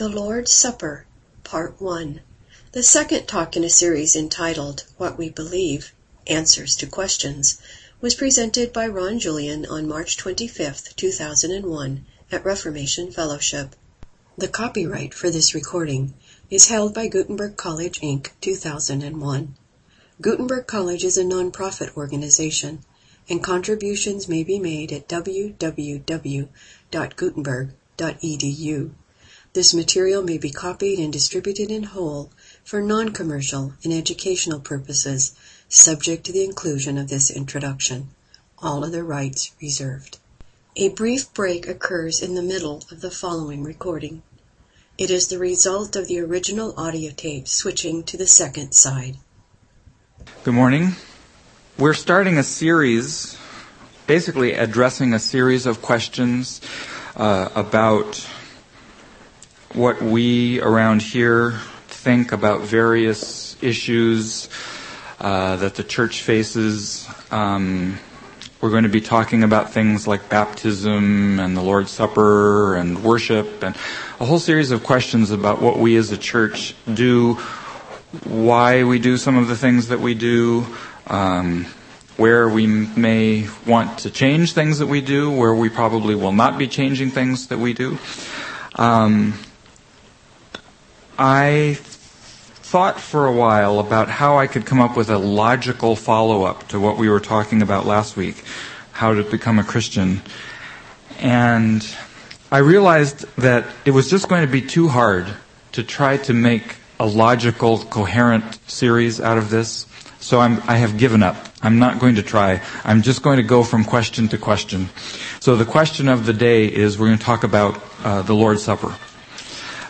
The Lord's Supper, Part 1. The second talk in a series entitled What We Believe Answers to Questions was presented by Ron Julian on March 25, 2001, at Reformation Fellowship. The copyright for this recording is held by Gutenberg College, Inc., 2001. Gutenberg College is a nonprofit organization, and contributions may be made at www.gutenberg.edu. This material may be copied and distributed in whole for non-commercial and educational purposes, subject to the inclusion of this introduction. All other rights reserved. A brief break occurs in the middle of the following recording. It is the result of the original audio tape switching to the second side. Good morning. We're starting a series, basically addressing a series of questions uh, about what we around here think about various issues uh, that the church faces. Um, we're going to be talking about things like baptism and the Lord's Supper and worship and a whole series of questions about what we as a church do, why we do some of the things that we do, um, where we may want to change things that we do, where we probably will not be changing things that we do. Um, I thought for a while about how I could come up with a logical follow up to what we were talking about last week how to become a Christian. And I realized that it was just going to be too hard to try to make a logical, coherent series out of this. So I'm, I have given up. I'm not going to try. I'm just going to go from question to question. So the question of the day is we're going to talk about uh, the Lord's Supper.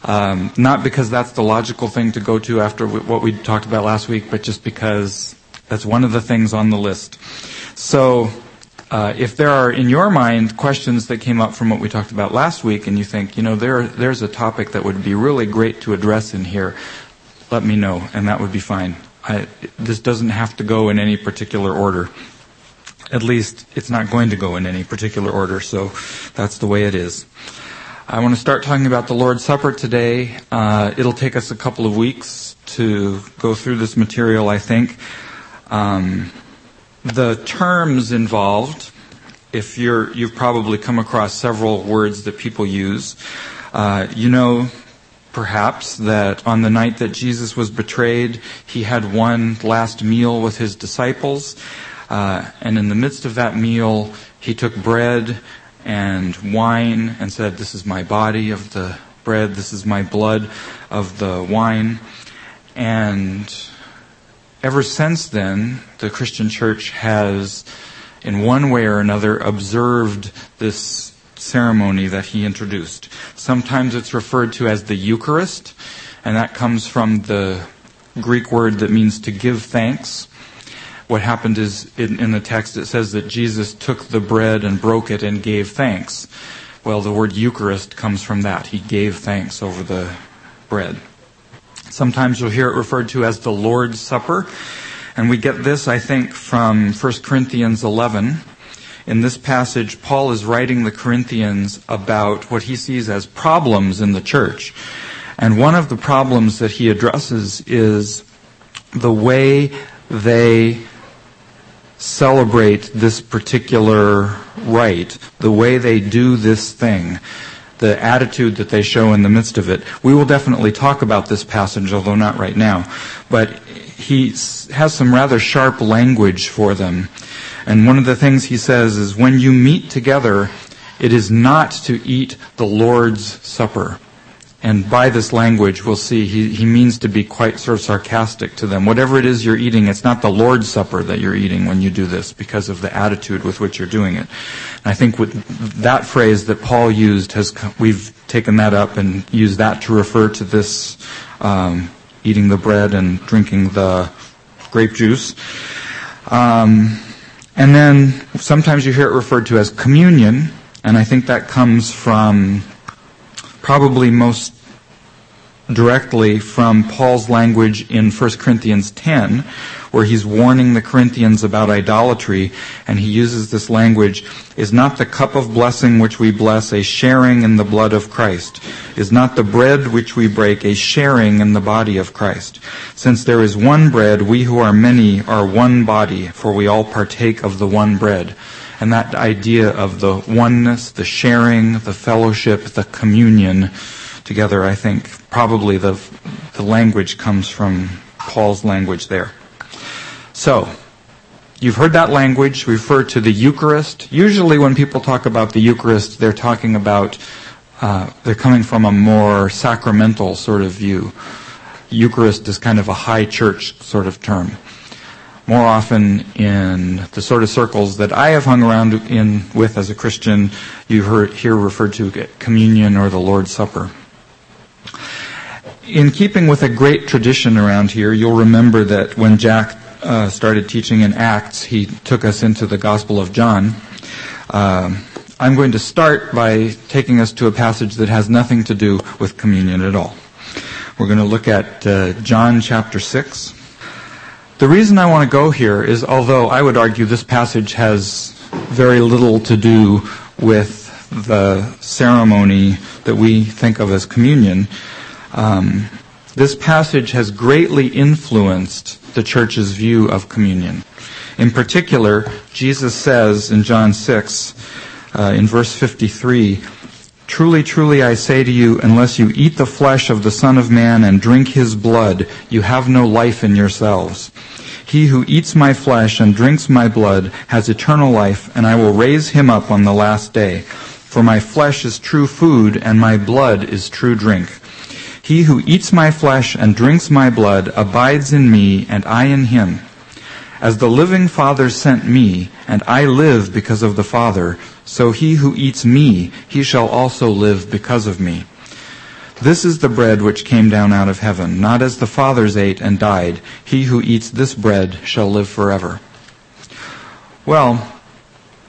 Um, not because that's the logical thing to go to after what we talked about last week, but just because that's one of the things on the list. So, uh, if there are in your mind questions that came up from what we talked about last week, and you think, you know, there there's a topic that would be really great to address in here, let me know, and that would be fine. I, this doesn't have to go in any particular order. At least it's not going to go in any particular order, so that's the way it is. I want to start talking about the Lord's Supper today. Uh, it'll take us a couple of weeks to go through this material, I think. Um, the terms involved, if you're, you've probably come across several words that people use. Uh, you know, perhaps, that on the night that Jesus was betrayed, he had one last meal with his disciples. Uh, and in the midst of that meal, he took bread and wine and said, This is my body of the bread, this is my blood of the wine. And ever since then, the Christian church has, in one way or another, observed this ceremony that he introduced. Sometimes it's referred to as the Eucharist, and that comes from the Greek word that means to give thanks what happened is in, in, the text it says that Jesus took the bread and broke it and gave thanks. Well, the word Eucharist comes from that. He gave thanks over the bread. Sometimes you'll hear it referred to as the Lord's Supper. And we get this, I think, from 1 Corinthians 11. In this passage, Paul is writing the Corinthians about what he sees as problems in the church. And one of the problems that he addresses is the way they celebrate this particular rite, the way they do this thing, the attitude that they show in the midst of it. We will definitely talk about this passage, although not right now. But he has some rather sharp language for them. And one of the things he says is when you meet together, it is not to eat the Lord's Supper. And by this language, we'll see he, he means to be quite sort of sarcastic to them. Whatever it is you're eating, it's not the Lord's Supper that you're eating when you do this because of the attitude with which you're doing it. And I think with that phrase that Paul used has, we've taken that up and used that to refer to this, um, eating the bread and drinking the grape juice. Um, and then sometimes you hear it referred to as communion, and I think that comes from probably most directly from Paul's language in 1 Corinthians 10, where he's warning the Corinthians about idolatry, and he uses this language, is not the cup of blessing which we bless a sharing in the blood of Christ? Is not the bread which we break a sharing in the body of Christ? Since there is one bread, we who are many are one body, for we all partake of the one bread. And that idea of the oneness, the sharing, the fellowship, the communion together, I think probably the, the language comes from Paul's language there. So, you've heard that language refer to the Eucharist. Usually when people talk about the Eucharist, they're talking about, uh, they're coming from a more sacramental sort of view. Eucharist is kind of a high church sort of term more often in the sort of circles that I have hung around in with as a Christian, you hear referred to communion or the Lord's Supper. In keeping with a great tradition around here, you'll remember that when Jack uh, started teaching in Acts, he took us into the Gospel of John. Uh, I'm going to start by taking us to a passage that has nothing to do with communion at all. We're going to look at uh, John chapter 6. The reason I want to go here is although I would argue this passage has very little to do with the ceremony that we think of as communion, um, this passage has greatly influenced the church's view of communion. In particular, Jesus says in John 6, uh, in verse 53, Truly, truly, I say to you, unless you eat the flesh of the Son of Man and drink his blood, you have no life in yourselves. He who eats my flesh and drinks my blood has eternal life, and I will raise him up on the last day. For my flesh is true food, and my blood is true drink. He who eats my flesh and drinks my blood abides in me, and I in him. As the living Father sent me, and I live because of the Father, so he who eats me, he shall also live because of me. This is the bread which came down out of heaven, not as the fathers ate and died. He who eats this bread shall live forever. Well,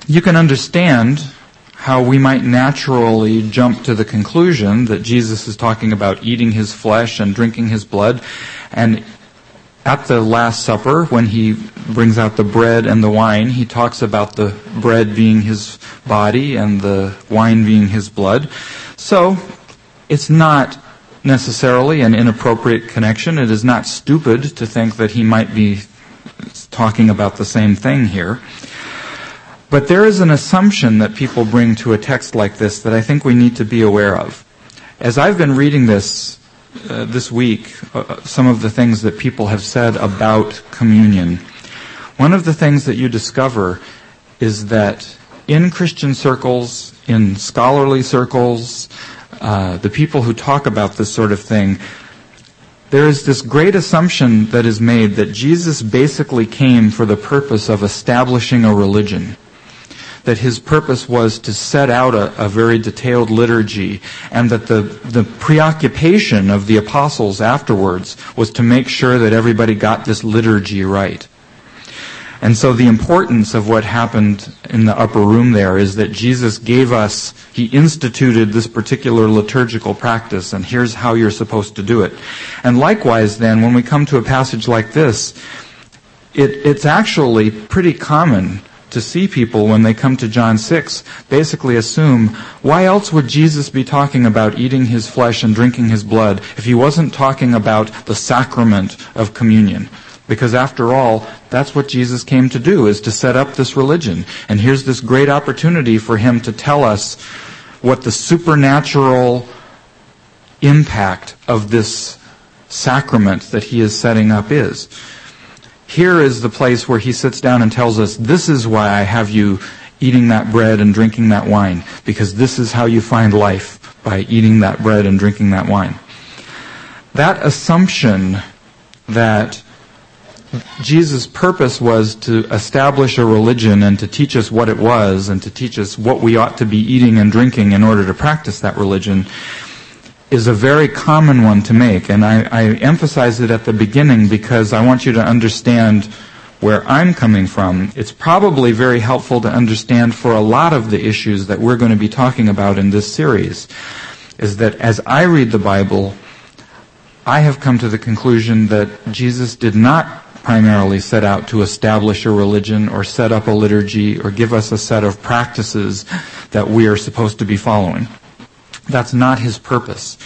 you can understand how we might naturally jump to the conclusion that Jesus is talking about eating his flesh and drinking his blood. And at the Last Supper, when he brings out the bread and the wine, he talks about the bread being his body and the wine being his blood. So, it's not necessarily an inappropriate connection. It is not stupid to think that he might be talking about the same thing here. But there is an assumption that people bring to a text like this that I think we need to be aware of. As I've been reading this uh, this week, uh, some of the things that people have said about communion, one of the things that you discover is that in Christian circles, in scholarly circles, uh, the people who talk about this sort of thing, there is this great assumption that is made that Jesus basically came for the purpose of establishing a religion. That his purpose was to set out a, a very detailed liturgy, and that the, the preoccupation of the apostles afterwards was to make sure that everybody got this liturgy right. And so the importance of what happened in the upper room there is that Jesus gave us, He instituted this particular liturgical practice, and here's how you're supposed to do it. And likewise then, when we come to a passage like this, it, it's actually pretty common to see people when they come to John 6 basically assume, why else would Jesus be talking about eating his flesh and drinking his blood if he wasn't talking about the sacrament of communion? Because after all, that's what Jesus came to do, is to set up this religion. And here's this great opportunity for him to tell us what the supernatural impact of this sacrament that he is setting up is. Here is the place where he sits down and tells us, this is why I have you eating that bread and drinking that wine, because this is how you find life, by eating that bread and drinking that wine. That assumption that Jesus' purpose was to establish a religion and to teach us what it was and to teach us what we ought to be eating and drinking in order to practice that religion is a very common one to make. And I, I emphasize it at the beginning because I want you to understand where I'm coming from. It's probably very helpful to understand for a lot of the issues that we're going to be talking about in this series is that as I read the Bible, I have come to the conclusion that Jesus did not primarily set out to establish a religion or set up a liturgy or give us a set of practices that we are supposed to be following. That's not his purpose.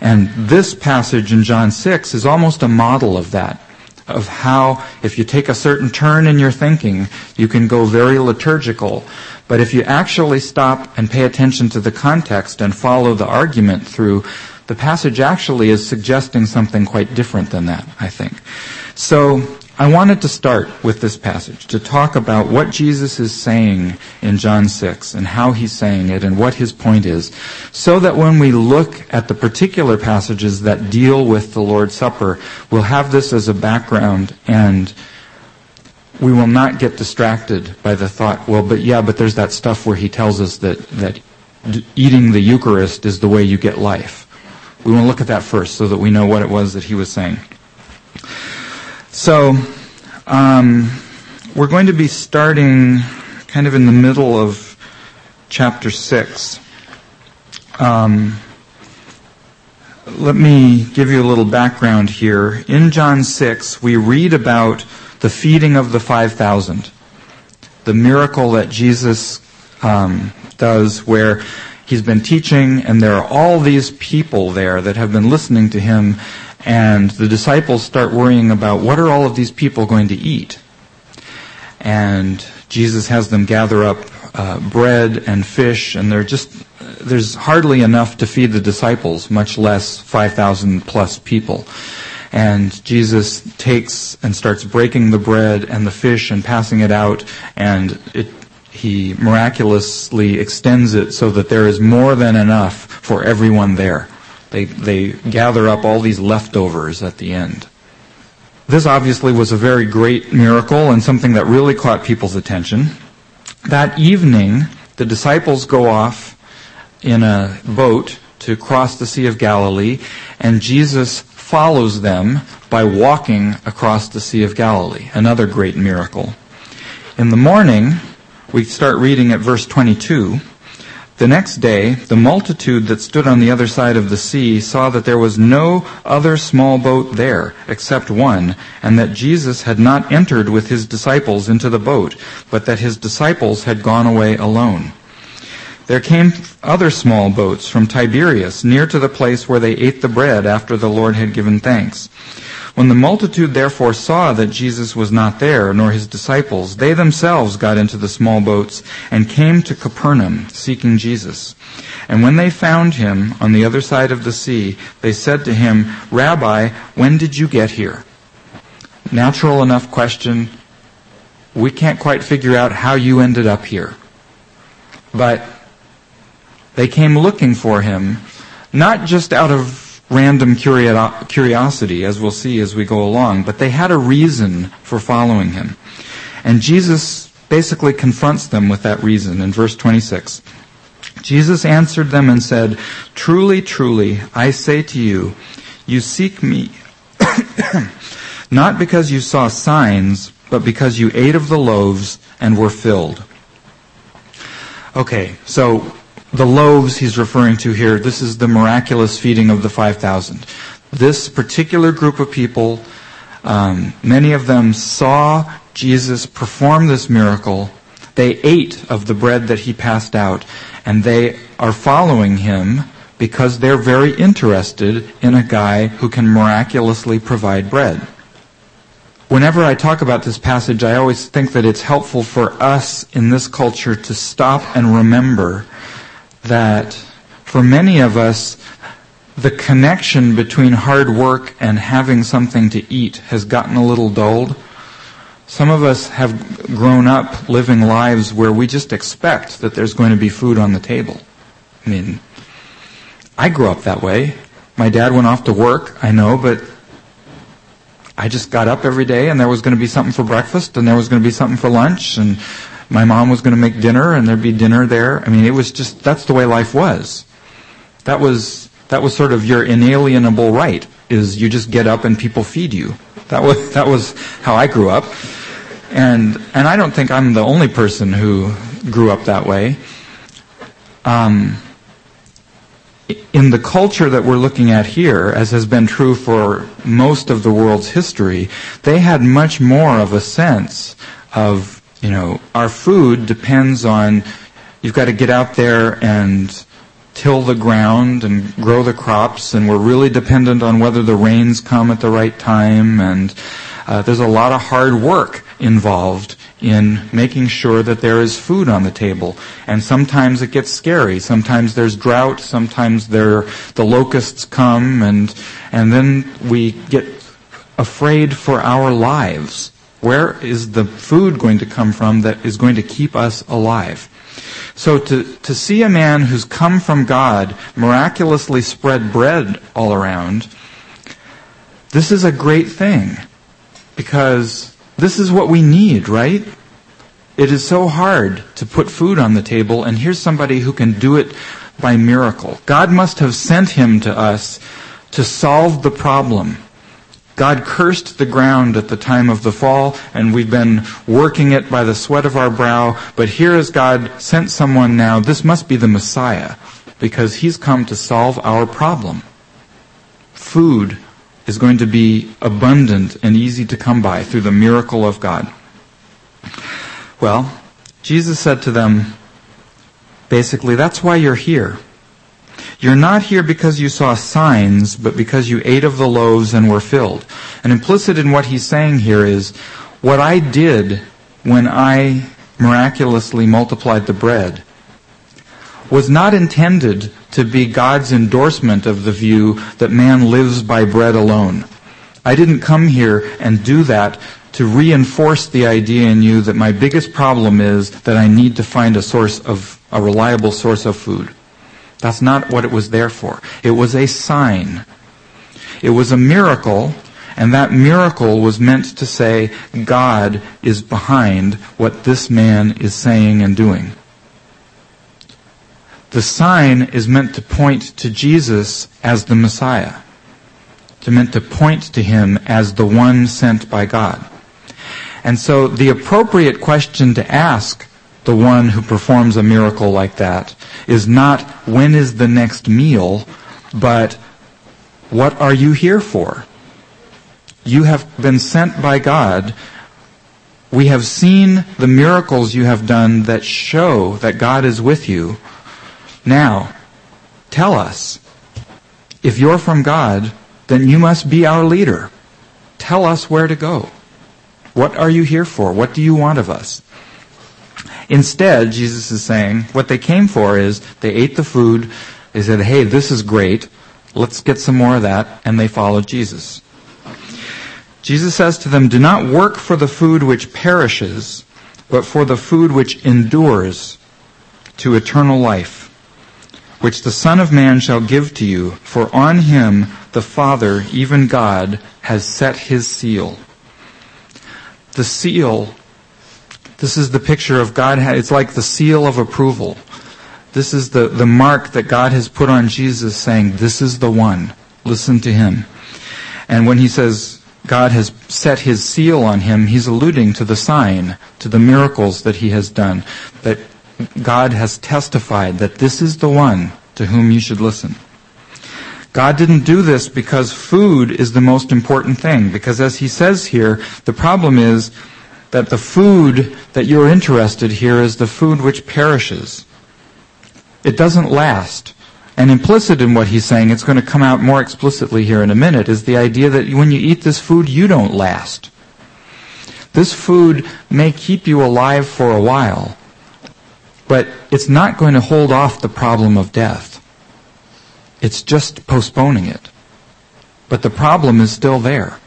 And this passage in John 6 is almost a model of that of how, if you take a certain turn in your thinking, you can go very liturgical. But if you actually stop and pay attention to the context and follow the argument through, the passage actually is suggesting something quite different than that, I think. So, I wanted to start with this passage to talk about what Jesus is saying in John 6 and how he's saying it and what his point is, so that when we look at the particular passages that deal with the Lord's Supper, we'll have this as a background and we will not get distracted by the thought, well, but yeah, but there's that stuff where he tells us that, that eating the Eucharist is the way you get life. We want to look at that first so that we know what it was that he was saying. So, um, we're going to be starting kind of in the middle of chapter 6. Um, let me give you a little background here. In John 6, we read about the feeding of the 5,000, the miracle that Jesus um, does where he's been teaching and there are all these people there that have been listening to him and the disciples start worrying about what are all of these people going to eat? And Jesus has them gather up uh, bread and fish, and they're just, there's hardly enough to feed the disciples, much less 5,000 plus people. And Jesus takes and starts breaking the bread and the fish and passing it out, and it, he miraculously extends it so that there is more than enough for everyone there. They, they gather up all these leftovers at the end. This obviously was a very great miracle and something that really caught people's attention. That evening, the disciples go off in a boat to cross the Sea of Galilee, and Jesus follows them by walking across the Sea of Galilee. Another great miracle. In the morning, we start reading at verse 22. The next day, the multitude that stood on the other side of the sea saw that there was no other small boat there except one, and that Jesus had not entered with his disciples into the boat, but that his disciples had gone away alone. There came other small boats from Tiberias near to the place where they ate the bread after the Lord had given thanks. When the multitude therefore saw that Jesus was not there, nor his disciples, they themselves got into the small boats and came to Capernaum, seeking Jesus. And when they found him on the other side of the sea, they said to him, Rabbi, when did you get here? Natural enough question. We can't quite figure out how you ended up here. But they came looking for him, not just out of random curiosity, as we'll see as we go along, but they had a reason for following him. And Jesus basically confronts them with that reason in verse 26. Jesus answered them and said, Truly, truly, I say to you, you seek me not because you saw signs, but because you ate of the loaves and were filled. Okay, so the loaves he's referring to here, this is the miraculous feeding of the 5,000. This particular group of people, um, many of them saw Jesus perform this miracle. They ate of the bread that he passed out, and they are following him because they're very interested in a guy who can miraculously provide bread. Whenever I talk about this passage, I always think that it's helpful for us in this culture to stop and remember that for many of us, the connection between hard work and having something to eat has gotten a little dulled. Some of us have grown up living lives where we just expect that there's going to be food on the table. I mean, I grew up that way. My dad went off to work, I know, but I just got up every day and there was going to be something for breakfast and there was going to be something for lunch and my mom was going to make dinner and there'd be dinner there. I mean, it was just, that's the way life was. That was, that was sort of your inalienable right, is you just get up and people feed you. That was, that was how I grew up. And, and I don't think I'm the only person who grew up that way. Um, in the culture that we're looking at here, as has been true for most of the world's history, they had much more of a sense of, you know, our food depends on, you've got to get out there and till the ground and grow the crops, and we're really dependent on whether the rains come at the right time, and uh, there's a lot of hard work involved in making sure that there is food on the table. And sometimes it gets scary. Sometimes there's drought. Sometimes there, the locusts come and, and then we get afraid for our lives. Where is the food going to come from that is going to keep us alive? So to, to see a man who's come from God miraculously spread bread all around, this is a great thing because this is what we need, right? It is so hard to put food on the table, and here's somebody who can do it by miracle. God must have sent him to us to solve the problem. God cursed the ground at the time of the fall, and we've been working it by the sweat of our brow. But here is God sent someone now. This must be the Messiah, because he's come to solve our problem. Food is going to be abundant and easy to come by through the miracle of God. Well, Jesus said to them, basically, that's why you're here. You're not here because you saw signs, but because you ate of the loaves and were filled. And implicit in what he's saying here is, what I did when I miraculously multiplied the bread was not intended to be God's endorsement of the view that man lives by bread alone. I didn't come here and do that to reinforce the idea in you that my biggest problem is that I need to find a source of, a reliable source of food. That's not what it was there for. It was a sign. It was a miracle, and that miracle was meant to say God is behind what this man is saying and doing. The sign is meant to point to Jesus as the Messiah. To meant to point to him as the one sent by God. And so the appropriate question to ask the one who performs a miracle like that is not when is the next meal, but what are you here for? You have been sent by God. We have seen the miracles you have done that show that God is with you. Now, tell us, if you're from God, then you must be our leader. Tell us where to go. What are you here for? What do you want of us? Instead, Jesus is saying, what they came for is they ate the food, they said, hey, this is great, let's get some more of that, and they followed Jesus. Jesus says to them, do not work for the food which perishes, but for the food which endures to eternal life, which the Son of Man shall give to you, for on him the Father, even God, has set his seal. The seal this is the picture of God. It's like the seal of approval. This is the, the mark that God has put on Jesus saying, this is the one. Listen to him. And when he says God has set his seal on him, he's alluding to the sign, to the miracles that he has done. That God has testified that this is the one to whom you should listen. God didn't do this because food is the most important thing. Because as he says here, the problem is that the food that you're interested here is the food which perishes. It doesn't last. And implicit in what he's saying, it's going to come out more explicitly here in a minute, is the idea that when you eat this food, you don't last. This food may keep you alive for a while, but it's not going to hold off the problem of death. It's just postponing it. But the problem is still there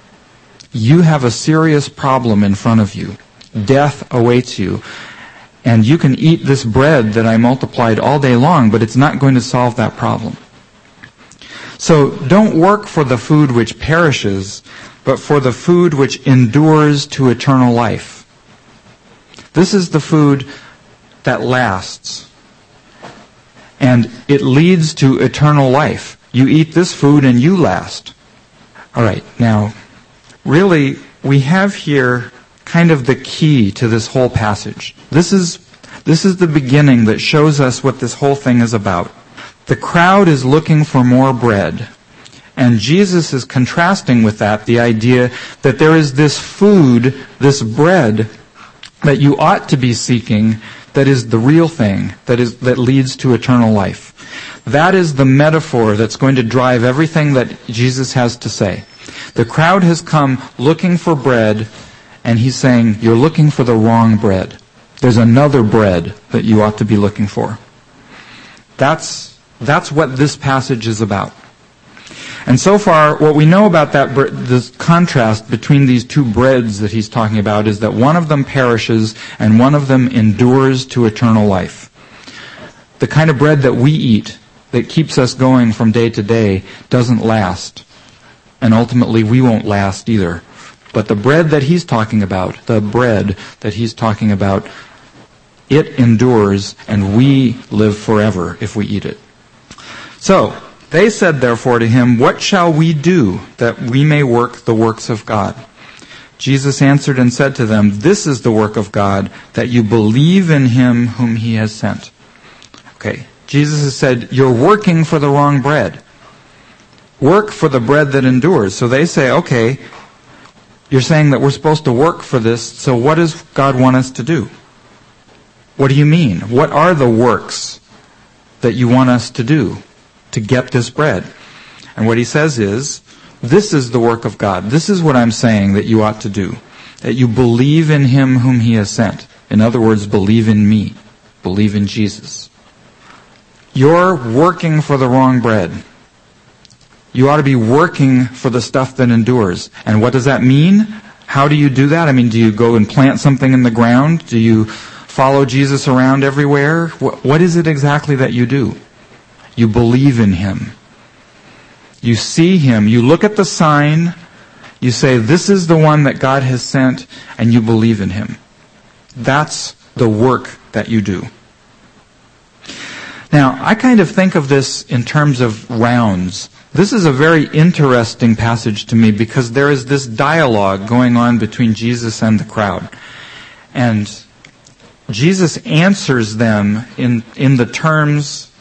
you have a serious problem in front of you. Death awaits you. And you can eat this bread that I multiplied all day long, but it's not going to solve that problem. So don't work for the food which perishes, but for the food which endures to eternal life. This is the food that lasts. And it leads to eternal life. You eat this food and you last. Alright, now really, we have here kind of the key to this whole passage. This is, this is the beginning that shows us what this whole thing is about. The crowd is looking for more bread. And Jesus is contrasting with that the idea that there is this food, this bread, that you ought to be seeking that is the real thing, that is, that leads to eternal life. That is the metaphor that's going to drive everything that Jesus has to say. The crowd has come looking for bread, and he's saying, you're looking for the wrong bread. There's another bread that you ought to be looking for. That's, that's what this passage is about. And so far, what we know about that, this contrast between these two breads that he's talking about is that one of them perishes and one of them endures to eternal life. The kind of bread that we eat that keeps us going from day to day doesn't last. And ultimately we won't last either. But the bread that he's talking about, the bread that he's talking about, it endures and we live forever if we eat it. So, they said therefore to him, What shall we do that we may work the works of God? Jesus answered and said to them, This is the work of God, that you believe in him whom he has sent. Okay, Jesus has said, You're working for the wrong bread. Work for the bread that endures. So they say, Okay, you're saying that we're supposed to work for this, so what does God want us to do? What do you mean? What are the works that you want us to do? to get this bread. And what he says is, this is the work of God. This is what I'm saying that you ought to do. That you believe in him whom he has sent. In other words, believe in me. Believe in Jesus. You're working for the wrong bread. You ought to be working for the stuff that endures. And what does that mean? How do you do that? I mean, do you go and plant something in the ground? Do you follow Jesus around everywhere? What is it exactly that you do? You believe in Him. You see Him. You look at the sign. You say, this is the one that God has sent, and you believe in Him. That's the work that you do. Now, I kind of think of this in terms of rounds. This is a very interesting passage to me because there is this dialogue going on between Jesus and the crowd. And Jesus answers them in, in the terms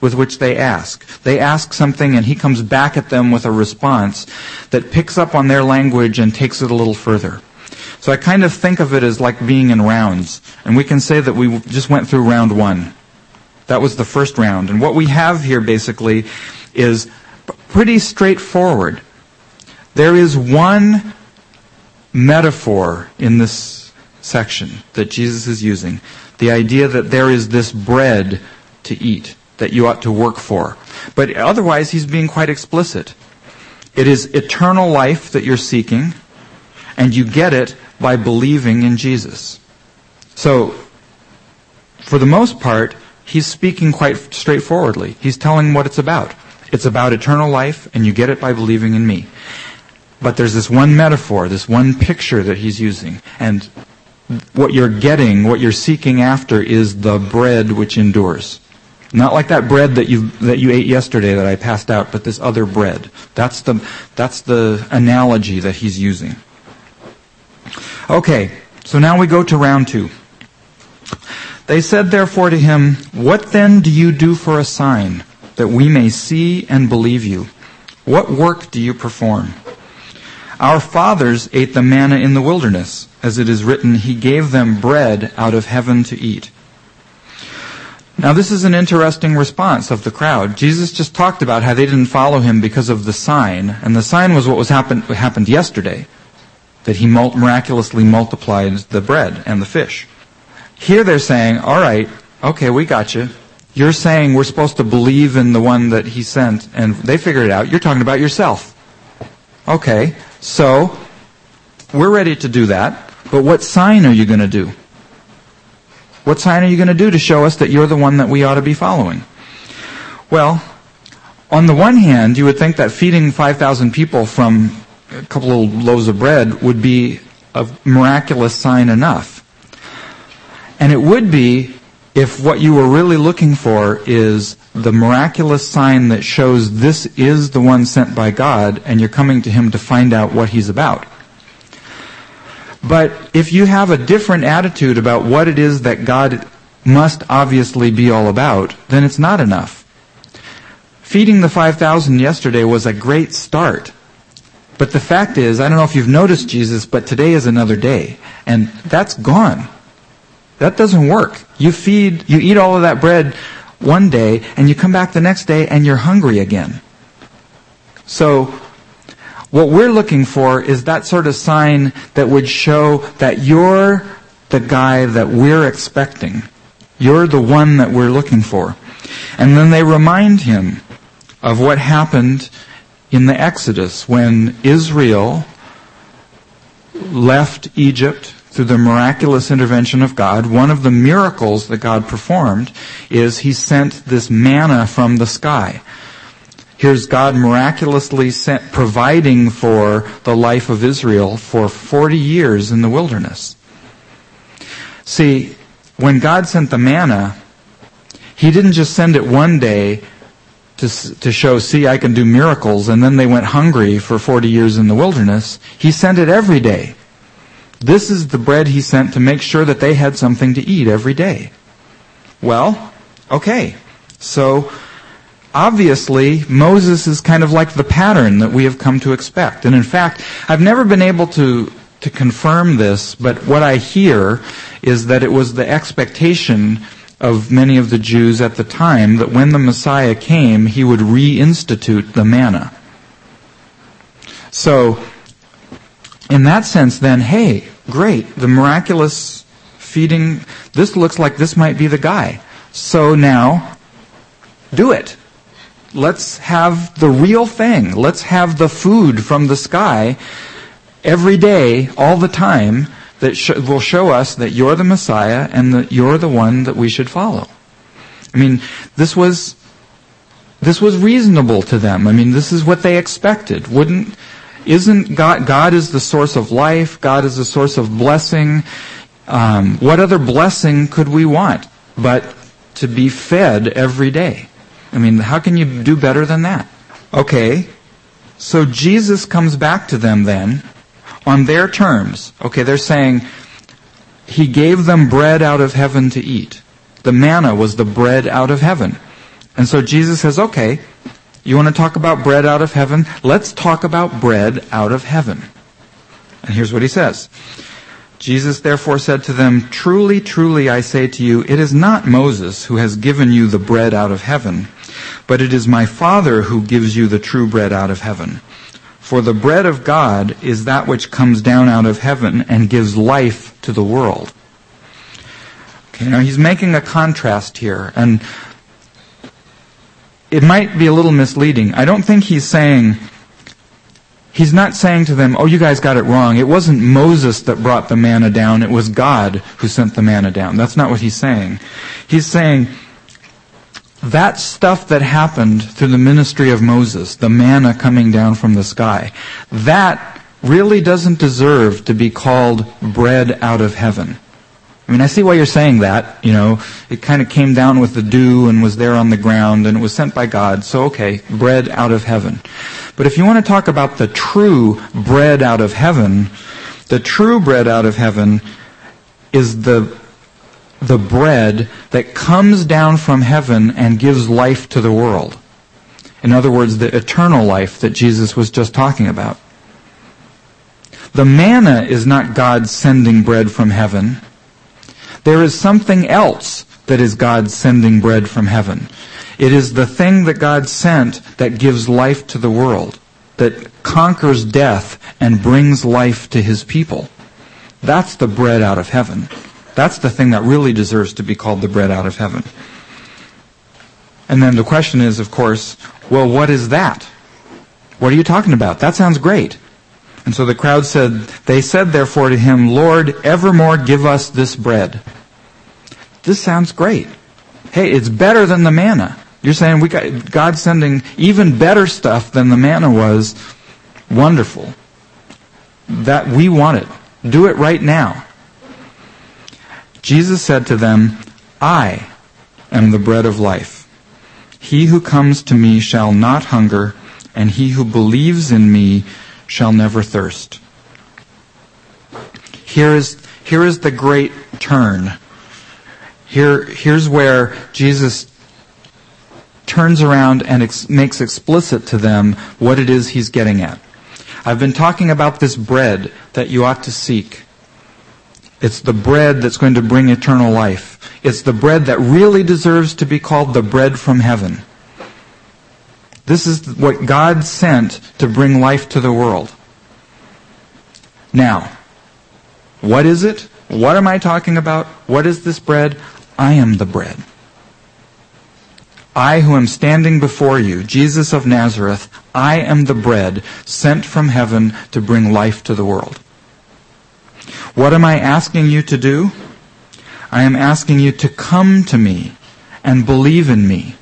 with which they ask. They ask something and he comes back at them with a response that picks up on their language and takes it a little further. So I kind of think of it as like being in rounds. And we can say that we just went through round one. That was the first round. And what we have here basically is pretty straightforward. There is one metaphor in this section that Jesus is using. The idea that there is this bread to eat that you ought to work for. But otherwise, he's being quite explicit. It is eternal life that you're seeking, and you get it by believing in Jesus. So, for the most part, he's speaking quite straightforwardly. He's telling what it's about. It's about eternal life, and you get it by believing in me. But there's this one metaphor, this one picture that he's using. And what you're getting, what you're seeking after is the bread which endures. Not like that bread that you that you ate yesterday that I passed out, but this other bread. That's the that's the analogy that he's using. Okay, so now we go to round 2. They said therefore to him, "What then do you do for a sign that we may see and believe you? What work do you perform?" Our fathers ate the manna in the wilderness, as it is written, he gave them bread out of heaven to eat. Now this is an interesting response of the crowd. Jesus just talked about how they didn't follow him because of the sign, and the sign was what was happened, happened yesterday, that he miraculously multiplied the bread and the fish. Here they're saying, all right, okay, we got you. You're saying we're supposed to believe in the one that he sent, and they figured it out. You're talking about yourself. Okay, so we're ready to do that, but what sign are you going to do? What sign are you going to do to show us that you're the one that we ought to be following? Well, on the one hand, you would think that feeding 5,000 people from a couple of loaves of bread would be a miraculous sign enough. And it would be if what you were really looking for is the miraculous sign that shows this is the one sent by God and you're coming to him to find out what he's about. But if you have a different attitude about what it is that God must obviously be all about, then it's not enough. feeding the 5,000 yesterday was a great start. But the fact is, I don't know if you've noticed Jesus, but today is another day. And that's gone. That doesn't work. You feed, you eat all of that bread one day, and you come back the next day and you're hungry again. So, what we're looking for is that sort of sign that would show that you're the guy that we're expecting. You're the one that we're looking for. And then they remind him of what happened in the Exodus when Israel left Egypt through the miraculous intervention of God. One of the miracles that God performed is he sent this manna from the sky. Here's God miraculously sent, providing for the life of Israel for 40 years in the wilderness. See, when God sent the manna, He didn't just send it one day to, to show, see, I can do miracles, and then they went hungry for 40 years in the wilderness. He sent it every day. This is the bread He sent to make sure that they had something to eat every day. Well, okay. So, obviously, Moses is kind of like the pattern that we have come to expect. And in fact, I've never been able to, to confirm this, but what I hear is that it was the expectation of many of the Jews at the time that when the Messiah came, he would reinstitute the manna. So, in that sense, then, hey, great, the miraculous feeding, this looks like this might be the guy. So now, do it. Let's have the real thing. Let's have the food from the sky every day, all the time, that sh- will show us that you're the Messiah and that you're the one that we should follow. I mean, this was this was reasonable to them. I mean, this is what they expected. Wouldn't isn't God God is the source of life, God is the source of blessing. Um, what other blessing could we want but to be fed every day? I mean, how can you do better than that? Okay. So Jesus comes back to them then on their terms. Okay, they're saying he gave them bread out of heaven to eat. The manna was the bread out of heaven. And so Jesus says, okay, you want to talk about bread out of heaven? Let's talk about bread out of heaven. And here's what he says. Jesus therefore said to them, Truly, truly, I say to you, it is not Moses who has given you the bread out of heaven, but it is my Father who gives you the true bread out of heaven. For the bread of God is that which comes down out of heaven and gives life to the world. Okay, now he's making a contrast here, and it might be a little misleading. I don't think he's saying, he's not saying to them, oh, you guys got it wrong. It wasn't Moses that brought the manna down, it was God who sent the manna down. That's not what he's saying. He's saying, that stuff that happened through the ministry of Moses, the manna coming down from the sky, that really doesn't deserve to be called bread out of heaven. I mean, I see why you're saying that. You know, it kind of came down with the dew and was there on the ground and it was sent by God. So, okay, bread out of heaven. But if you want to talk about the true bread out of heaven, the true bread out of heaven is the the bread that comes down from heaven and gives life to the world. In other words, the eternal life that Jesus was just talking about. The manna is not God sending bread from heaven. There is something else that is God sending bread from heaven. It is the thing that God sent that gives life to the world, that conquers death and brings life to his people. That's the bread out of heaven. That's the thing that really deserves to be called the bread out of heaven. And then the question is, of course, well, what is that? What are you talking about? That sounds great. And so the crowd said, they said therefore to him, Lord, evermore give us this bread. This sounds great. Hey, it's better than the manna. You're saying we got God sending even better stuff than the manna was. Wonderful. That we want it. Do it right now. Jesus said to them, I am the bread of life. He who comes to me shall not hunger, and he who believes in me shall never thirst. Here is, here is the great turn. Here, here's where Jesus turns around and ex- makes explicit to them what it is he's getting at. I've been talking about this bread that you ought to seek. It's the bread that's going to bring eternal life. It's the bread that really deserves to be called the bread from heaven. This is what God sent to bring life to the world. Now, what is it? What am I talking about? What is this bread? I am the bread. I who am standing before you, Jesus of Nazareth, I am the bread sent from heaven to bring life to the world. What am I asking you to do? I am asking you to come to me and believe in me.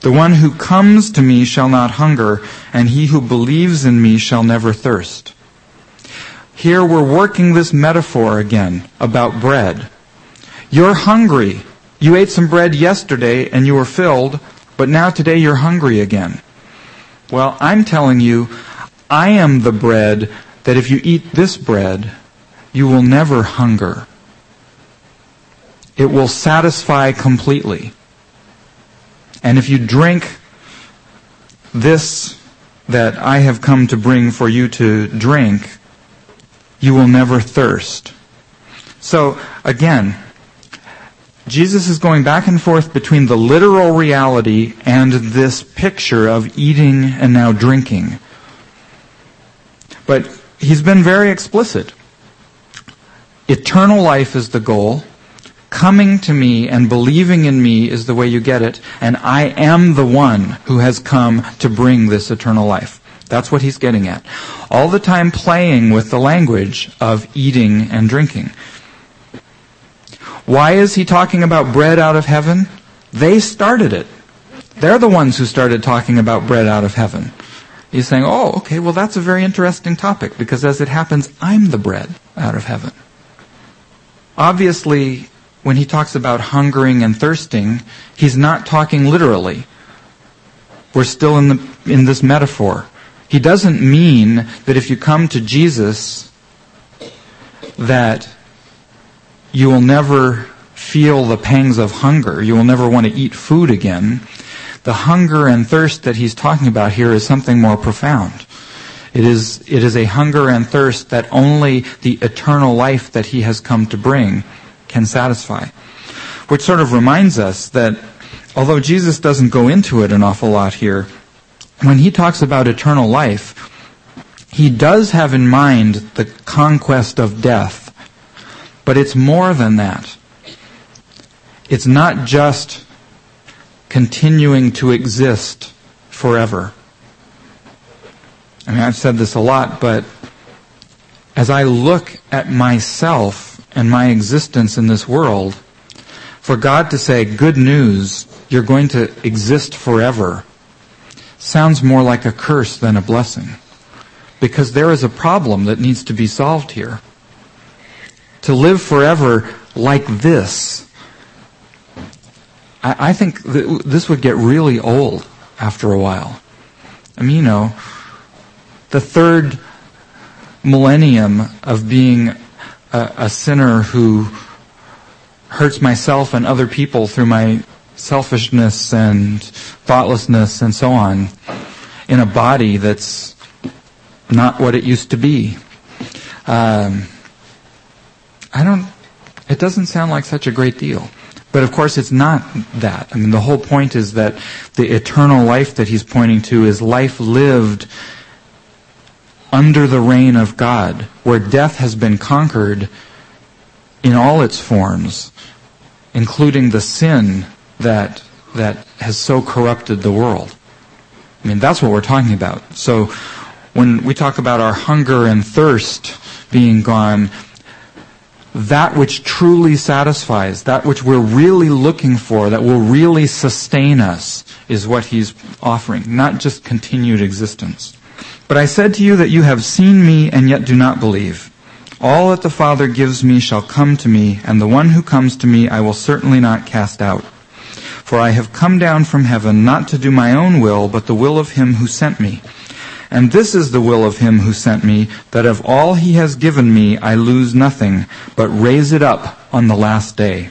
The one who comes to me shall not hunger, and he who believes in me shall never thirst. Here we're working this metaphor again about bread. You're hungry. You ate some bread yesterday and you were filled, but now today you're hungry again. Well, I'm telling you, I am the bread that if you eat this bread, you will never hunger. It will satisfy completely. And if you drink this that I have come to bring for you to drink, you will never thirst. So, again, Jesus is going back and forth between the literal reality and this picture of eating and now drinking. But he's been very explicit. Eternal life is the goal. Coming to me and believing in me is the way you get it. And I am the one who has come to bring this eternal life. That's what he's getting at. All the time playing with the language of eating and drinking. Why is he talking about bread out of heaven? They started it. They're the ones who started talking about bread out of heaven. He's saying, oh, okay, well that's a very interesting topic because as it happens, I'm the bread out of heaven. Obviously, when he talks about hungering and thirsting, he's not talking literally. We're still in the, in this metaphor. He doesn't mean that if you come to Jesus, that you will never feel the pangs of hunger. You will never want to eat food again. The hunger and thirst that he's talking about here is something more profound. It is, it is a hunger and thirst that only the eternal life that he has come to bring can satisfy. Which sort of reminds us that although Jesus doesn't go into it an awful lot here, when he talks about eternal life, he does have in mind the conquest of death but it's more than that. It's not just continuing to exist forever. I mean, I've said this a lot, but as I look at myself and my existence in this world, for God to say, good news, you're going to exist forever, sounds more like a curse than a blessing. Because there is a problem that needs to be solved here to live forever like this, I, I think th- this would get really old after a while. I mean, you know, the third millennium of being a, a sinner who hurts myself and other people through my selfishness and thoughtlessness and so on in a body that's not what it used to be. Um, I don't, it doesn't sound like such a great deal. But of course it's not that. I mean, the whole point is that the eternal life that he's pointing to is life lived under the reign of God, where death has been conquered in all its forms, including the sin that, that has so corrupted the world. I mean, that's what we're talking about. So when we talk about our hunger and thirst being gone, that which truly satisfies, that which we're really looking for, that will really sustain us, is what he's offering, not just continued existence. But I said to you that you have seen me and yet do not believe. All that the Father gives me shall come to me, and the one who comes to me I will certainly not cast out. For I have come down from heaven not to do my own will, but the will of him who sent me. And this is the will of him who sent me, that of all he has given me I lose nothing, but raise it up on the last day.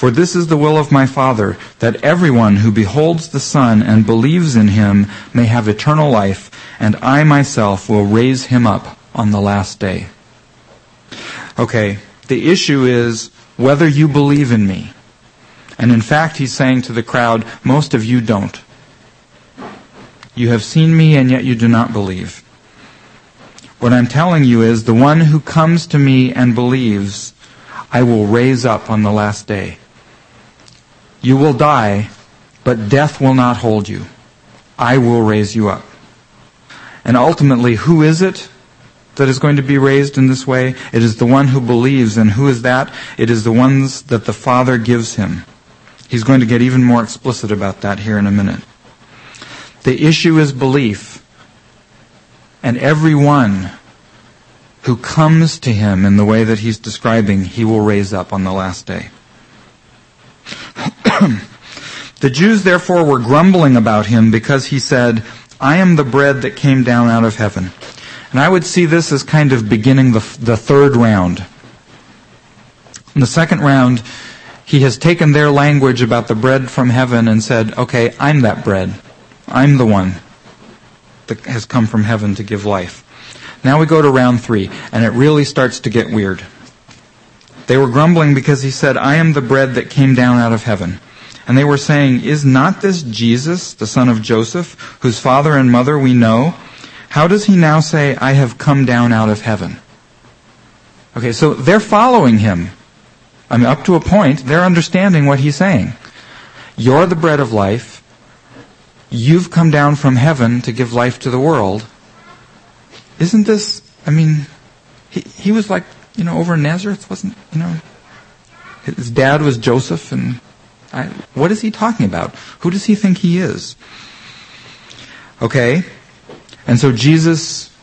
For this is the will of my Father, that everyone who beholds the Son and believes in him may have eternal life, and I myself will raise him up on the last day. Okay, the issue is whether you believe in me. And in fact, he's saying to the crowd, most of you don't. You have seen me and yet you do not believe. What I'm telling you is the one who comes to me and believes, I will raise up on the last day. You will die, but death will not hold you. I will raise you up. And ultimately, who is it that is going to be raised in this way? It is the one who believes. And who is that? It is the ones that the Father gives him. He's going to get even more explicit about that here in a minute. The issue is belief. And everyone who comes to him in the way that he's describing, he will raise up on the last day. The Jews therefore were grumbling about him because he said, I am the bread that came down out of heaven. And I would see this as kind of beginning the, the third round. In the second round, he has taken their language about the bread from heaven and said, okay, I'm that bread. I'm the one that has come from heaven to give life. Now we go to round three, and it really starts to get weird. They were grumbling because he said, I am the bread that came down out of heaven. And they were saying, Is not this Jesus, the son of Joseph, whose father and mother we know? How does he now say, I have come down out of heaven? Okay, so they're following him. I mean, up to a point, they're understanding what he's saying. You're the bread of life. You've come down from heaven to give life to the world. Isn't this, I mean, he, he was like, you know, over in Nazareth, wasn't, you know, his dad was Joseph and I, what is he talking about? Who does he think he is? Okay. And so Jesus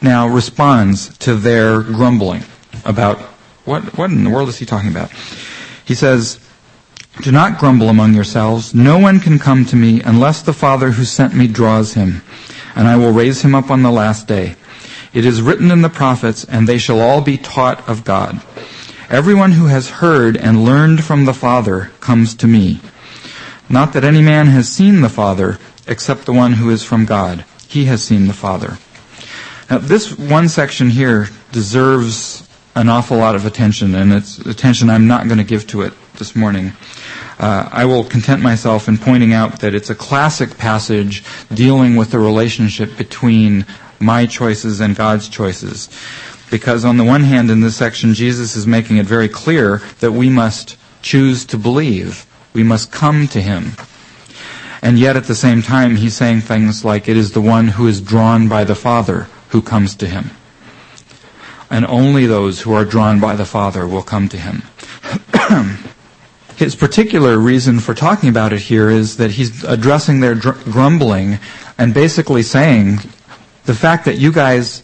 now responds to their grumbling about what, what in the world is he talking about? He says, do not grumble among yourselves. No one can come to me unless the Father who sent me draws him, and I will raise him up on the last day. It is written in the prophets, and they shall all be taught of God. Everyone who has heard and learned from the Father comes to me. Not that any man has seen the Father, except the one who is from God. He has seen the Father. Now, this one section here deserves an awful lot of attention, and it's attention I'm not going to give to it this morning. Uh, I will content myself in pointing out that it's a classic passage dealing with the relationship between my choices and God's choices. Because on the one hand, in this section, Jesus is making it very clear that we must choose to believe. We must come to Him. And yet at the same time, he's saying things like, it is the one who is drawn by the Father who comes to Him. And only those who are drawn by the Father will come to Him. His particular reason for talking about it here is that he's addressing their grumbling and basically saying the fact that you guys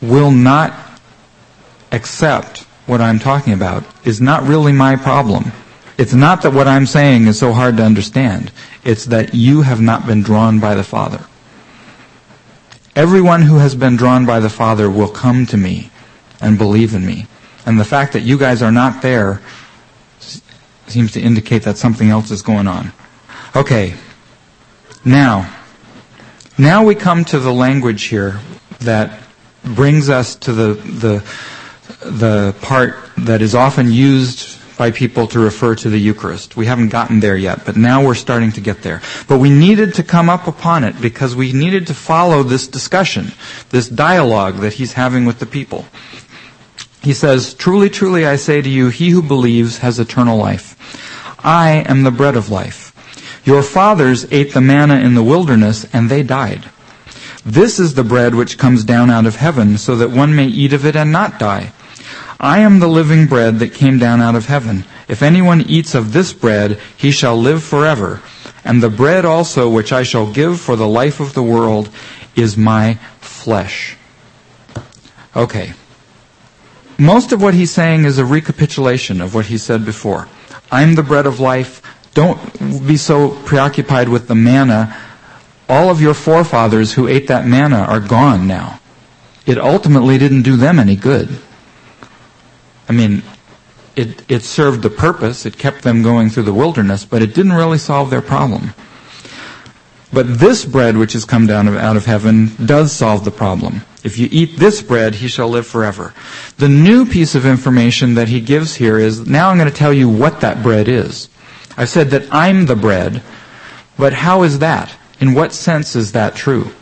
will not accept what I'm talking about is not really my problem. It's not that what I'm saying is so hard to understand. It's that you have not been drawn by the Father. Everyone who has been drawn by the Father will come to me and believe in me. And the fact that you guys are not there seems to indicate that something else is going on. Okay. Now, now we come to the language here that brings us to the, the, the part that is often used by people to refer to the Eucharist. We haven't gotten there yet, but now we're starting to get there. But we needed to come up upon it because we needed to follow this discussion, this dialogue that he's having with the people. He says, Truly, truly, I say to you, he who believes has eternal life. I am the bread of life. Your fathers ate the manna in the wilderness, and they died. This is the bread which comes down out of heaven, so that one may eat of it and not die. I am the living bread that came down out of heaven. If anyone eats of this bread, he shall live forever. And the bread also which I shall give for the life of the world is my flesh. Okay. Most of what he's saying is a recapitulation of what he said before. I'm the bread of life. Don't be so preoccupied with the manna. All of your forefathers who ate that manna are gone now. It ultimately didn't do them any good. I mean, it, it served the purpose. It kept them going through the wilderness, but it didn't really solve their problem. But this bread which has come down out of heaven does solve the problem. If you eat this bread, he shall live forever. The new piece of information that he gives here is now I'm going to tell you what that bread is. I said that I'm the bread, but how is that? In what sense is that true?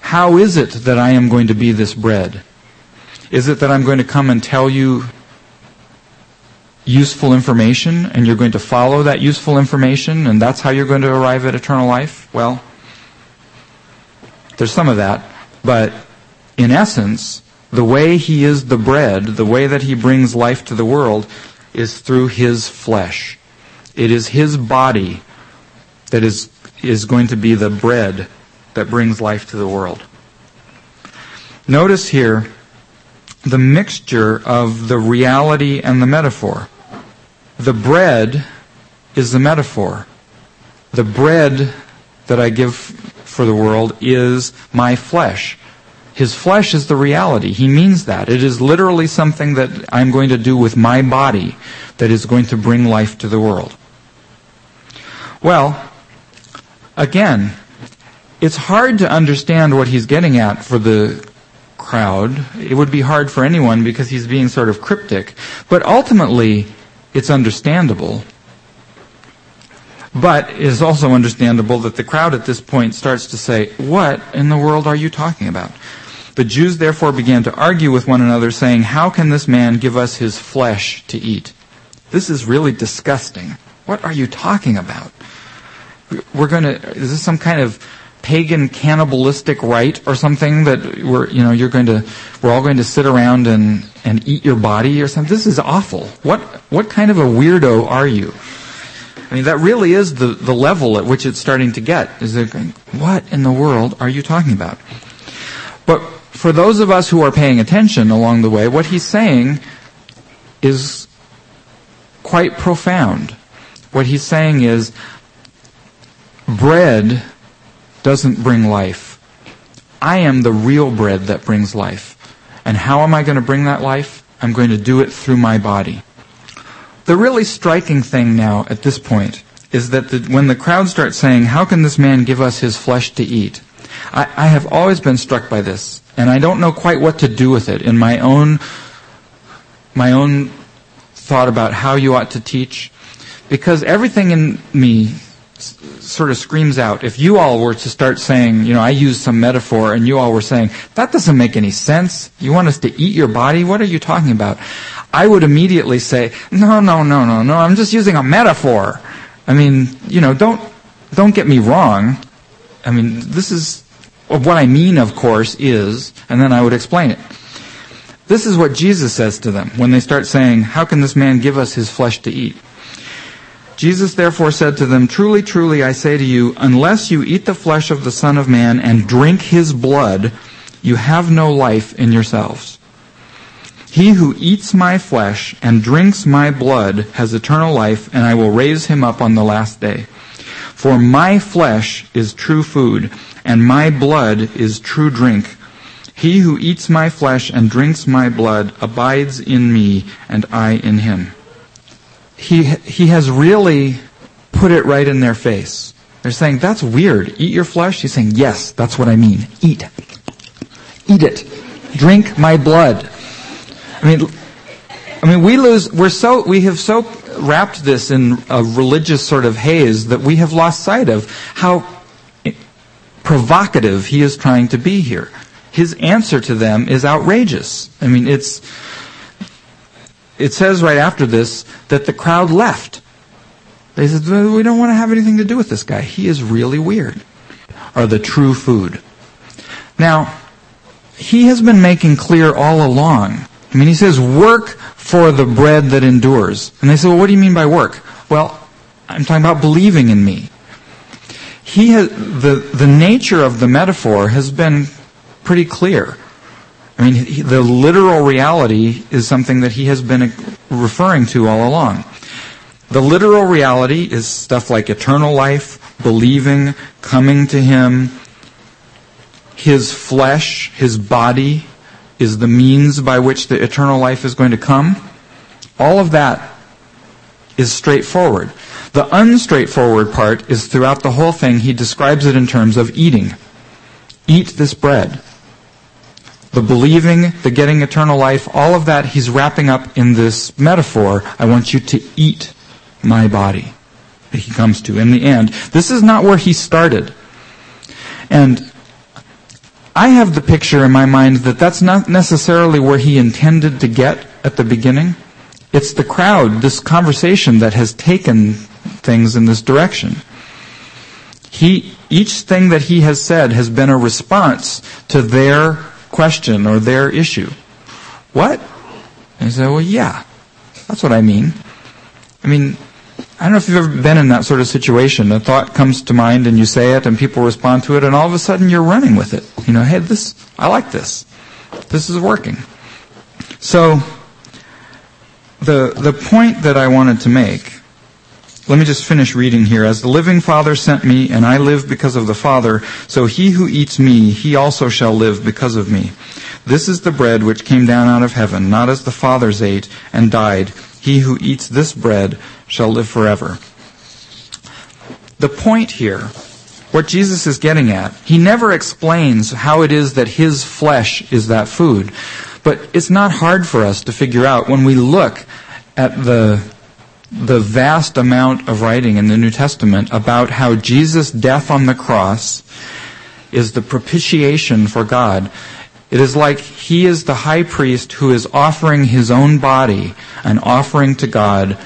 How is it that I am going to be this bread? Is it that I'm going to come and tell you useful information and you're going to follow that useful information and that's how you're going to arrive at eternal life? Well, there's some of that, but in essence, the way he is the bread, the way that he brings life to the world, is through his flesh. It is his body that is, is going to be the bread that brings life to the world. Notice here the mixture of the reality and the metaphor. The bread is the metaphor. The bread that I give for the world is my flesh. His flesh is the reality. He means that. It is literally something that I'm going to do with my body that is going to bring life to the world. Well, again, it's hard to understand what he's getting at for the crowd. It would be hard for anyone because he's being sort of cryptic. But ultimately, it's understandable. But it is also understandable that the crowd at this point starts to say, What in the world are you talking about? The Jews therefore began to argue with one another, saying, How can this man give us his flesh to eat? This is really disgusting. What are you talking about? We're going to, is this some kind of pagan cannibalistic rite or something that we're, you know, you're going to, we're all going to sit around and, and eat your body or something. This is awful. What, what kind of a weirdo are you? I mean, that really is the, the level at which it's starting to get. Is it going, what in the world are you talking about? But for those of us who are paying attention along the way, what he's saying is quite profound. What he's saying is, bread doesn't bring life. I am the real bread that brings life. And how am I going to bring that life? I'm going to do it through my body. The really striking thing now at this point is that the, when the crowd starts saying, How can this man give us his flesh to eat? I, I have always been struck by this, and I don't know quite what to do with it in my own my own thought about how you ought to teach, because everything in me sort of screams out. If you all were to start saying, you know, I use some metaphor and you all were saying, that doesn't make any sense. You want us to eat your body? What are you talking about? I would immediately say, no, no, no, no, no, I'm just using a metaphor. I mean, you know, don't, don't get me wrong. I mean, this is, what I mean, of course, is, and then I would explain it. This is what Jesus says to them when they start saying, how can this man give us his flesh to eat? Jesus therefore said to them, Truly, truly, I say to you, unless you eat the flesh of the Son of Man and drink his blood, you have no life in yourselves. He who eats my flesh and drinks my blood has eternal life, and I will raise him up on the last day. For my flesh is true food, and my blood is true drink. He who eats my flesh and drinks my blood abides in me, and I in him he, he has really put it right in their face. They're saying, that's weird. Eat your flesh? He's saying, yes, that's what I mean. Eat. Eat it. Drink my blood. I mean, I mean, we lose, we're so, we have so wrapped this in a religious sort of haze that we have lost sight of how provocative he is trying to be here. His answer to them is outrageous. I mean, it's, it says right after this that the crowd left. They said, we don't want to have anything to do with this guy. He is really weird. Are the true food. Now, he has been making clear all along. I mean, he says, work for the bread that endures. And they say, well, what do you mean by work? Well, I'm talking about believing in me. He has, the, the nature of the metaphor has been pretty clear. I mean, he, the literal reality is something that he has been referring to all along. The literal reality is stuff like eternal life, believing, coming to him. His flesh, his body, is the means by which the eternal life is going to come. All of that is straightforward. The unstraightforward part is throughout the whole thing, he describes it in terms of eating. Eat this bread. The believing, the getting eternal life, all of that he's wrapping up in this metaphor. I want you to eat my body. That he comes to in the end. This is not where he started. And I have the picture in my mind that that's not necessarily where he intended to get at the beginning. It's the crowd, this conversation that has taken things in this direction. He, each thing that he has said has been a response to their question or their issue. What? And he said, well, yeah, that's what I mean. I mean, I don't know if you've ever been in that sort of situation. A thought comes to mind and you say it and people respond to it and all of a sudden you're running with it. You know, hey, this, I like this. This is working. So, the, the point that I wanted to make, let me just finish reading here. As the living Father sent me and I live because of the Father, so he who eats me, he also shall live because of me. This is the bread which came down out of heaven, not as the fathers ate and died. He who eats this bread shall live forever. The point here, what Jesus is getting at, he never explains how it is that his flesh is that food. But it's not hard for us to figure out when we look at the, the vast amount of writing in the New Testament about how Jesus' death on the cross is the propitiation for God. It is like he is the high priest who is offering his own body, an offering to God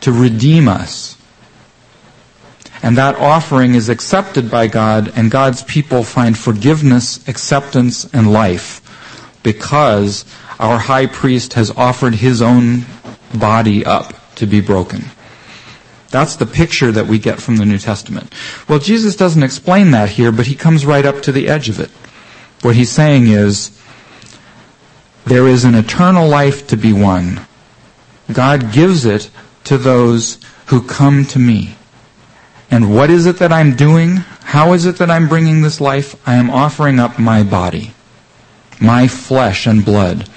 to redeem us. And that offering is accepted by God, and God's people find forgiveness, acceptance, and life because our high priest has offered his own body up to be broken. That's the picture that we get from the New Testament. Well, Jesus doesn't explain that here, but he comes right up to the edge of it. What he's saying is, there is an eternal life to be won. God gives it to those who come to me. And what is it that I'm doing? How is it that I'm bringing this life? I am offering up my body, my flesh and blood.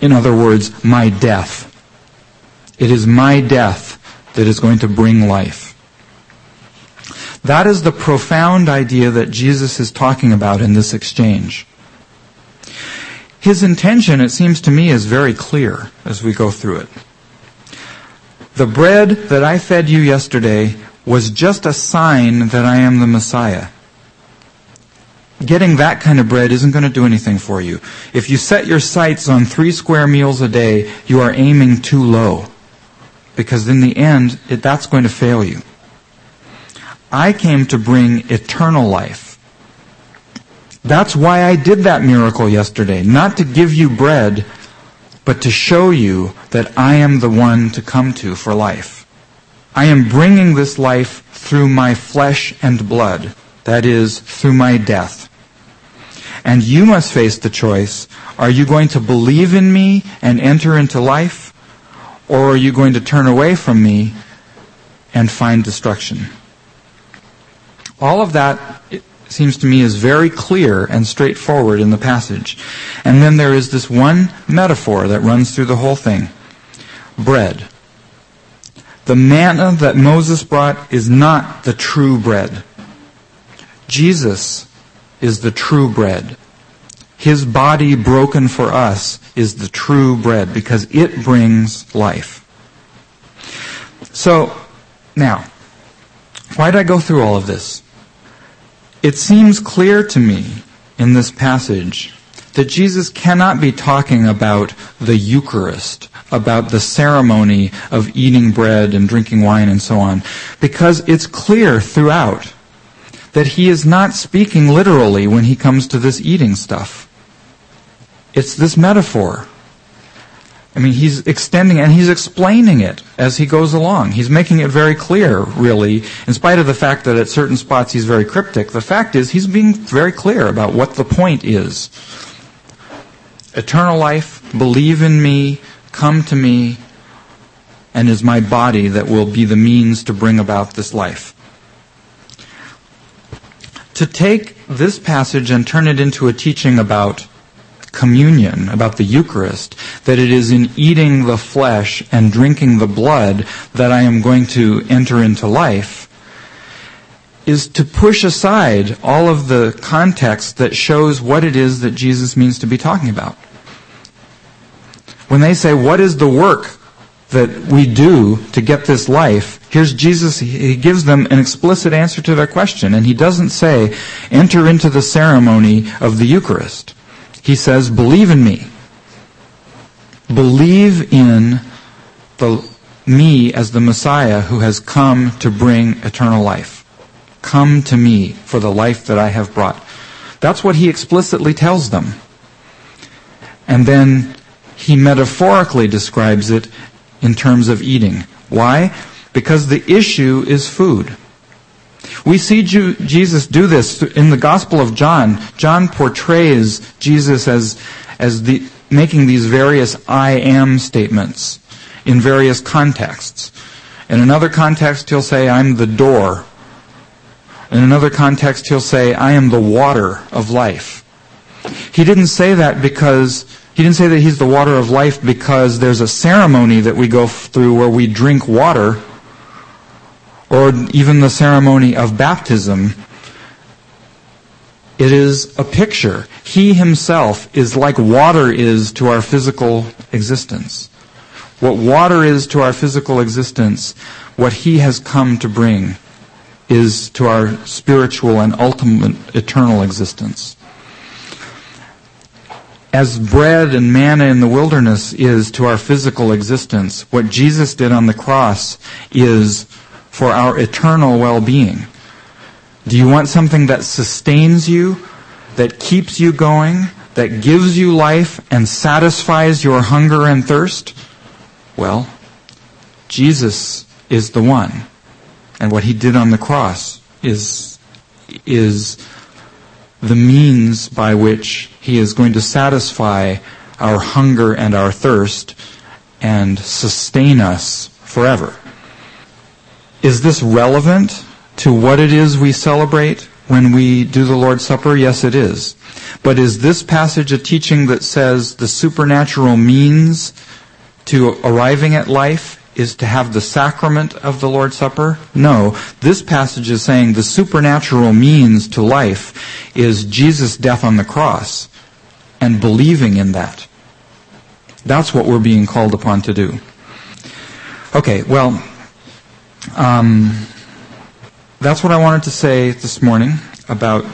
In other words, my death. It is my death that is going to bring life. That is the profound idea that Jesus is talking about in this exchange. His intention, it seems to me, is very clear as we go through it. The bread that I fed you yesterday was just a sign that I am the Messiah. Getting that kind of bread isn't going to do anything for you. If you set your sights on three square meals a day, you are aiming too low. Because in the end, it, that's going to fail you. I came to bring eternal life. That's why I did that miracle yesterday. Not to give you bread, but to show you that I am the one to come to for life. I am bringing this life through my flesh and blood. That is, through my death. And you must face the choice, are you going to believe in me and enter into life? Or are you going to turn away from me and find destruction? All of that seems to me is very clear and straightforward in the passage. And then there is this one metaphor that runs through the whole thing. Bread. The manna that Moses brought is not the true bread. Jesus is the true bread. His body broken for us is the true bread because it brings life. So, now, why did I go through all of this? It seems clear to me in this passage that Jesus cannot be talking about the Eucharist, about the ceremony of eating bread and drinking wine and so on, because it's clear throughout that he is not speaking literally when he comes to this eating stuff. It's this metaphor. I mean, he's extending and he's explaining it as he goes along. He's making it very clear, really, in spite of the fact that at certain spots he's very cryptic. The fact is, he's being very clear about what the point is. Eternal life, believe in me, come to me, and is my body that will be the means to bring about this life. To take this passage and turn it into a teaching about communion, about the Eucharist, that it is in eating the flesh and drinking the blood that I am going to enter into life, is to push aside all of the context that shows what it is that Jesus means to be talking about. When they say, what is the work that we do to get this life, here's Jesus, he gives them an explicit answer to their question, and he doesn't say, enter into the ceremony of the Eucharist. He says, believe in me. Believe in the, me as the Messiah who has come to bring eternal life. Come to me for the life that I have brought. That's what he explicitly tells them. And then he metaphorically describes it in terms of eating. Why? Because the issue is food. We see Jesus do this in the Gospel of John. John portrays Jesus as, as the, making these various I am statements in various contexts. In another context, he'll say, I'm the door. In another context, he'll say, I am the water of life. He didn't say that because, he didn't say that he's the water of life because there's a ceremony that we go through where we drink water, or even the ceremony of baptism. It is a picture. He himself is like water is to our physical existence. What water is to our physical existence, what he has come to bring is to our spiritual and ultimate eternal existence. As bread and manna in the wilderness is to our physical existence, what Jesus did on the cross is for our eternal well-being. Do you want something that sustains you, that keeps you going, that gives you life and satisfies your hunger and thirst? Well, Jesus is the one. And what he did on the cross is, is the means by which he is going to satisfy our hunger and our thirst and sustain us forever. Is this relevant to what it is we celebrate when we do the Lord's Supper? Yes, it is. But is this passage a teaching that says the supernatural means to arriving at life is to have the sacrament of the Lord's Supper? No. This passage is saying the supernatural means to life is Jesus' death on the cross and believing in that. That's what we're being called upon to do. Okay, well, um, that's what I wanted to say this morning about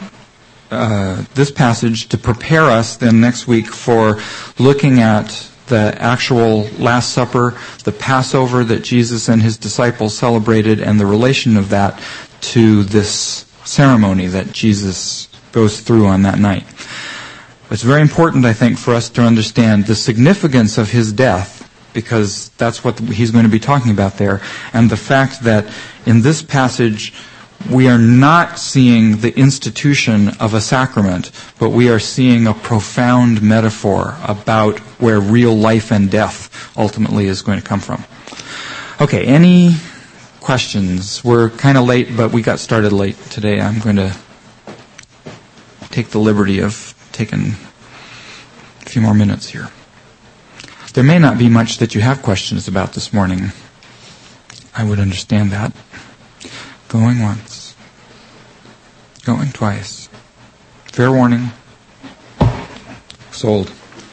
uh, this passage to prepare us then next week for looking at the actual Last Supper, the Passover that Jesus and his disciples celebrated, and the relation of that to this ceremony that Jesus goes through on that night. It's very important, I think, for us to understand the significance of his death, because that's what he's going to be talking about there, and the fact that in this passage, we are not seeing the institution of a sacrament, but we are seeing a profound metaphor about where real life and death ultimately is going to come from. Okay, any questions? We're kind of late, but we got started late today. I'm going to take the liberty of taking a few more minutes here. There may not be much that you have questions about this morning. I would understand that. Going once. Going twice. Fair warning. Sold.